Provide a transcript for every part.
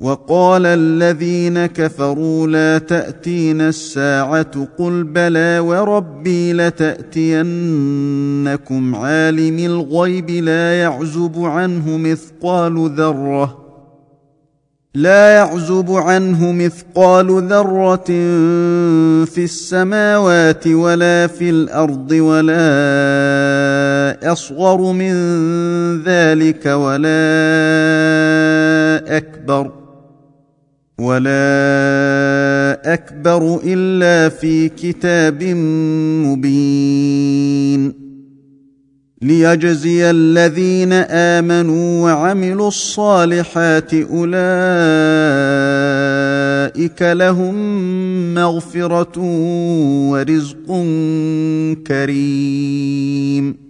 وقال الذين كفروا لا تاتين الساعة قل بلى وربي لتأتينكم عالم الغيب لا يعزب عنه مثقال ذرة لا يعزب عنه مثقال ذرة في السماوات ولا في الأرض ولا أصغر من ذلك ولا أكبر ولا اكبر الا في كتاب مبين ليجزي الذين امنوا وعملوا الصالحات اولئك لهم مغفره ورزق كريم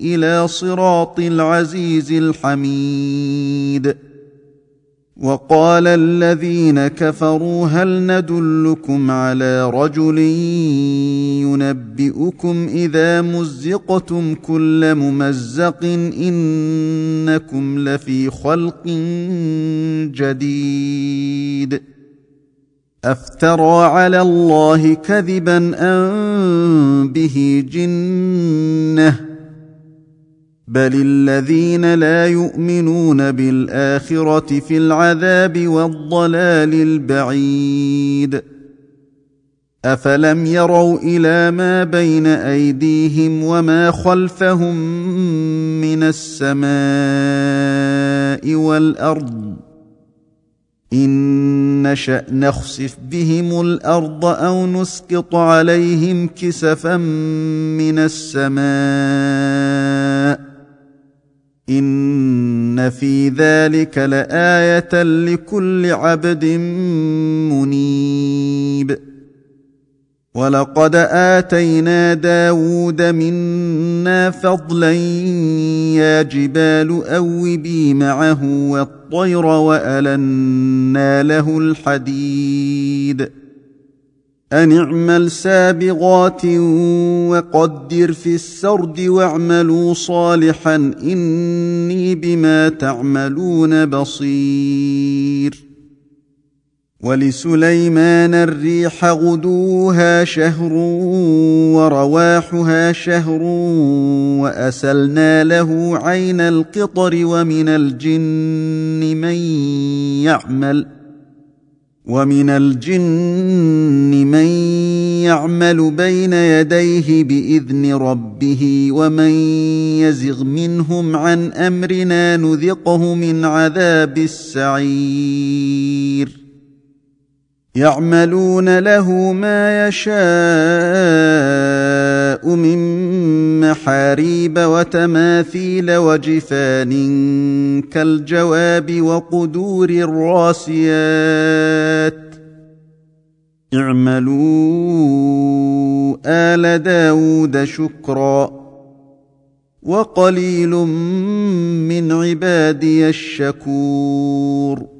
إلى صراط العزيز الحميد. وقال الذين كفروا هل ندلكم على رجل ينبئكم إذا مزقتم كل ممزق إنكم لفي خلق جديد. أفترى على الله كذبا أم به جنة بل الذين لا يؤمنون بالاخره في العذاب والضلال البعيد افلم يروا إلى ما بين ايديهم وما خلفهم من السماء والارض ان نشا نخسف بهم الأرض أو نسقط عليهم كسفا من السماء ان في ذلك لايه لكل عبد منيب ولقد اتينا داود منا فضلا يا جبال اوبي معه والطير والنا له الحديد ان اعمل سابغات وقدر في السرد واعملوا صالحا اني بما تعملون بصير ولسليمان الريح غدوها شهر ورواحها شهر واسلنا له عين القطر ومن الجن من يعمل ومن الجن من يعمل بين يديه بإذن ربه ومن يزغ منهم عن أمرنا نذقه من عذاب السعير. يعملون له ما يشاء من محاريب وتماثيل وجفان كالجواب وقدور الراسيات. اعملوا آل داود شكرا. وقليل من عبادي الشكور.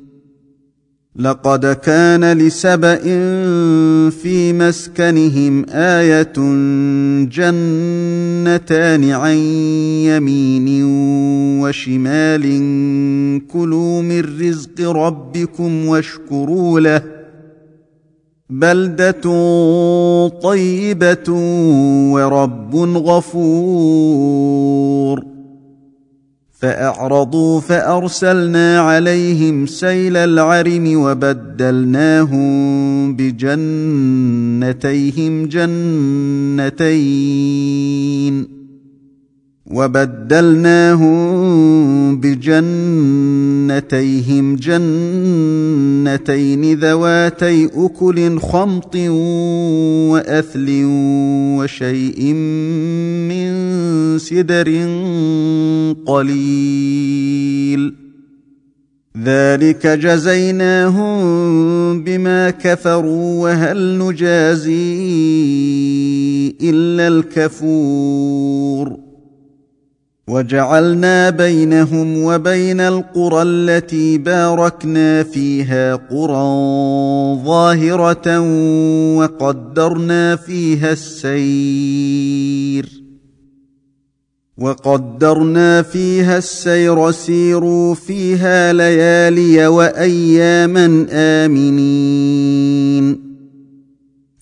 لقد كان لسبأ في مسكنهم آية جنتان عن يمين وشمال كلوا من رزق ربكم واشكروا له بلدة طيبة ورب غفور فأعرضوا فأرسلنا عليهم سيل العرم وبدلناهم بجنتيهم جنتين. وبدلناهم بجنتيهم جنتين ذواتي أكل خمط وأثل وشيء من سدر قليل. ذلك جزيناهم بما كفروا وهل نجازي إلا الكفور. وجعلنا بينهم وبين القرى التي باركنا فيها قرى ظاهرة وقدرنا فيها السير وقدرنا فيها السير سيروا فيها ليالي وأياما آمنين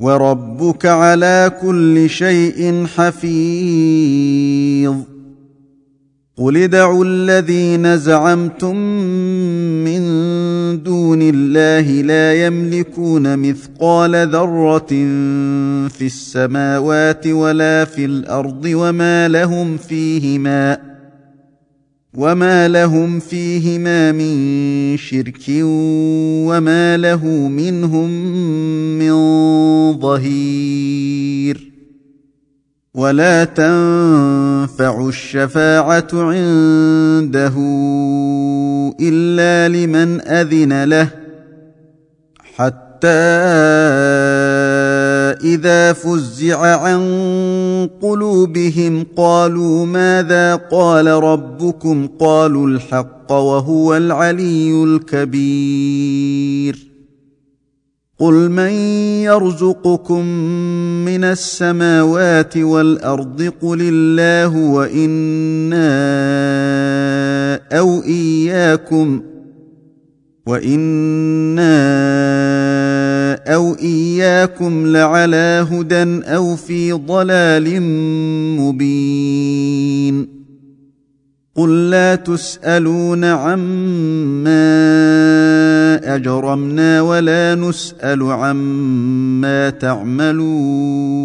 وربك على كل شيء حفيظ. قل ادعوا الذين زعمتم من دون الله لا يملكون مثقال ذرة في السماوات ولا في الأرض وما لهم فيهما وما لهم فيهما من شرك وما له منهم من ظهير ولا تنفع الشفاعه عنده الا لمن اذن له حتى إذا فزع عن قلوبهم قالوا ماذا قال ربكم؟ قالوا الحق وهو العلي الكبير. قل من يرزقكم من السماوات والأرض؟ قل الله وإنا أو إياكم. وأنا أو اياكم لعلى هدى أو في ضلال مبين قل لا تسالون عما اجرمنا ولا نسال عما تعملون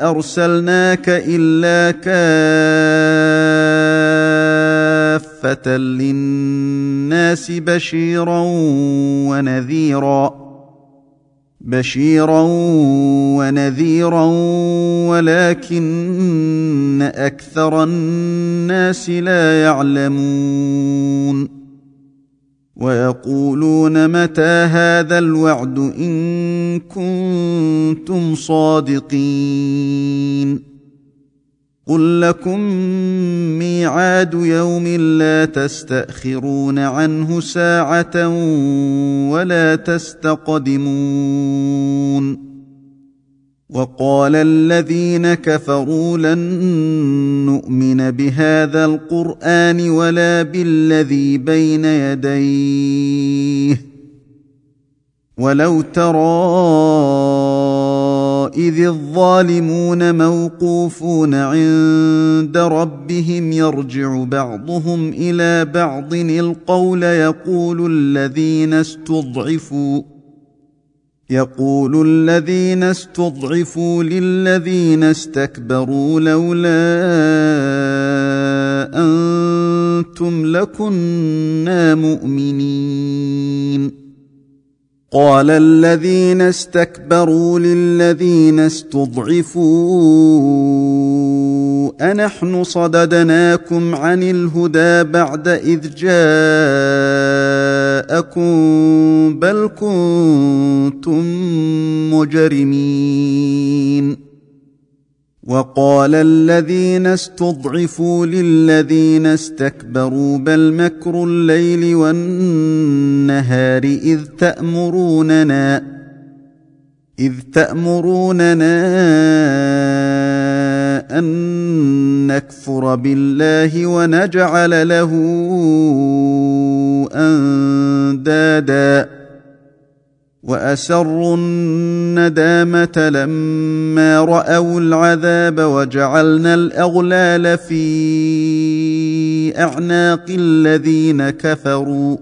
أرسلناك إلا كافة للناس بشيرا ونذيرا بشيرا ونذيرا ولكن أكثر الناس لا يعلمون. ويقولون متى هذا الوعد إن كنتم صادقين قل لكم ميعاد يوم لا تستأخرون عنه ساعة ولا تستقدمون وقال الذين كفروا لن نؤمن بهذا القرآن ولا بالذي بين يديه. ولو ترى إذ الظالمون موقوفون عند ربهم يرجع بعضهم إلى بعض القول يقول الذين استضعفوا يقول الذين استضعفوا للذين استكبروا لولا أنتم لكنا مؤمنين. قال الذين استكبروا للذين استضعفوا أنحن صددناكم عن الهدى بعد إذ جاءكم بل كنتم مجرمين وقال الذين استضعفوا للذين استكبروا بل مكر الليل والنهار اذ تامروننا اذ تامروننا أن نكفر بالله ونجعل له أندادا. وأسروا الندامة لما رأوا العذاب وجعلنا الأغلال في أعناق الذين كفروا.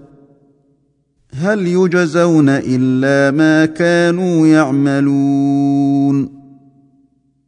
هل يجزون إلا ما كانوا يعملون؟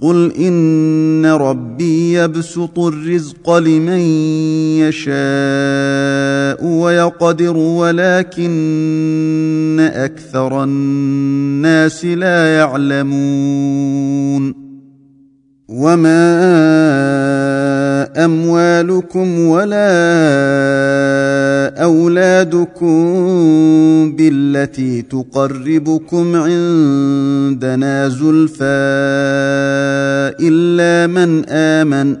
قل ان ربي يبسط الرزق لمن يشاء ويقدر ولكن أكثر الناس لا يعلمون. وما اموالكم ولا أولادكم بالتي تقربكم عندنا زلفى إلا من آمن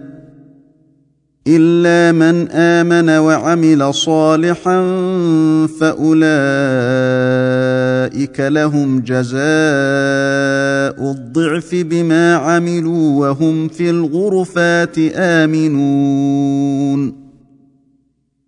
إلا من آمن وعمل صالحا فأولئك لهم جزاء الضعف بما عملوا وهم في الغرفات آمنون.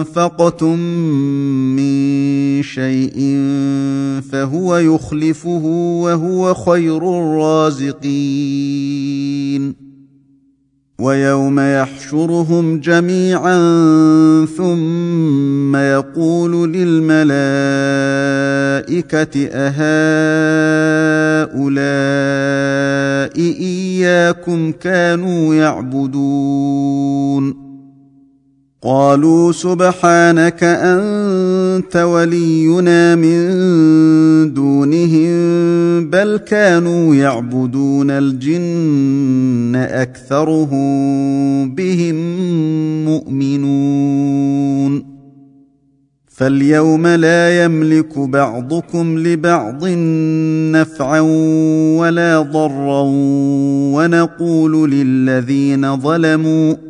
انفقتم من شيء فهو يخلفه وهو خير الرازقين ويوم يحشرهم جميعا ثم يقول للملائكه اهؤلاء اياكم كانوا يعبدون قالوا سبحانك أنت ولينا من دونهم بل كانوا يعبدون الجن أكثرهم بهم مؤمنون. فاليوم لا يملك بعضكم لبعض نفعا ولا ضرا ونقول للذين ظلموا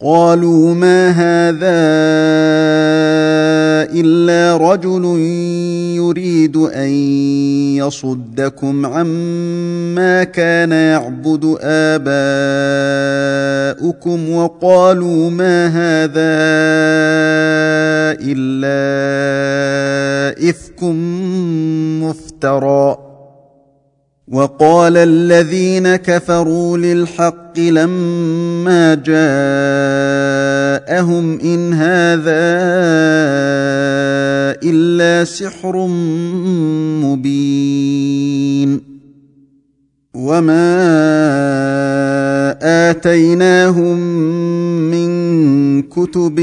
قالوا ما هذا إلا رجل يريد أن يصدكم عما كان يعبد آباؤكم وقالوا ما هذا إلا إفك مفترى. وقال الذين كفروا للحق لما جاءهم إن هذا إلا سحر مبين. وما آتيناهم من كتب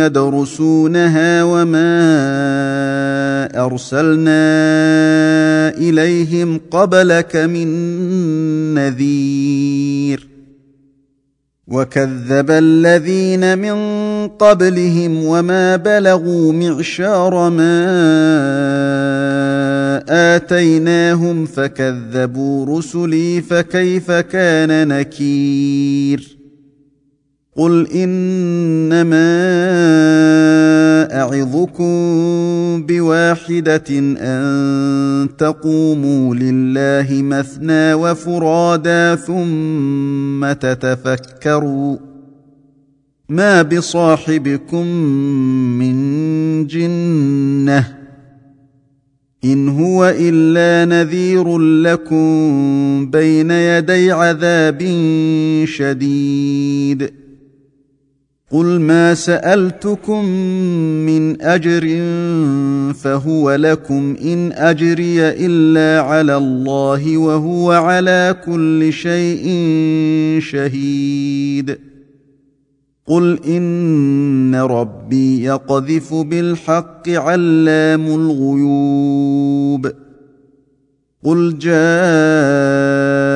يدرسونها وما أرسلنا إليهم قبلك من نذير. وكذب الذين من قبلهم وما بلغوا معشار ما اتيناهم فكذبوا رسلي فكيف كان نكير قل انما اعظكم بواحدة أن تقوموا لله مثنى وفرادا ثم تتفكروا ما بصاحبكم من جنة إن هو إلا نذير لكم بين يدي عذاب شديد قل ما سالتكم من اجر فهو لكم ان اجري الا على الله وهو على كل شيء شهيد. قل ان ربي يقذف بالحق علام الغيوب. قل جاء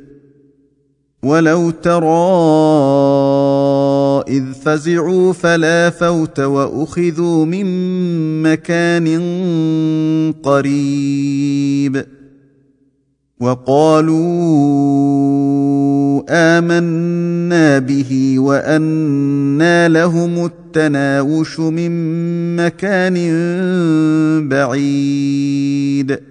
ولو ترى اذ فزعوا فلا فوت واخذوا من مكان قريب وقالوا امنا به وانى لهم التناوش من مكان بعيد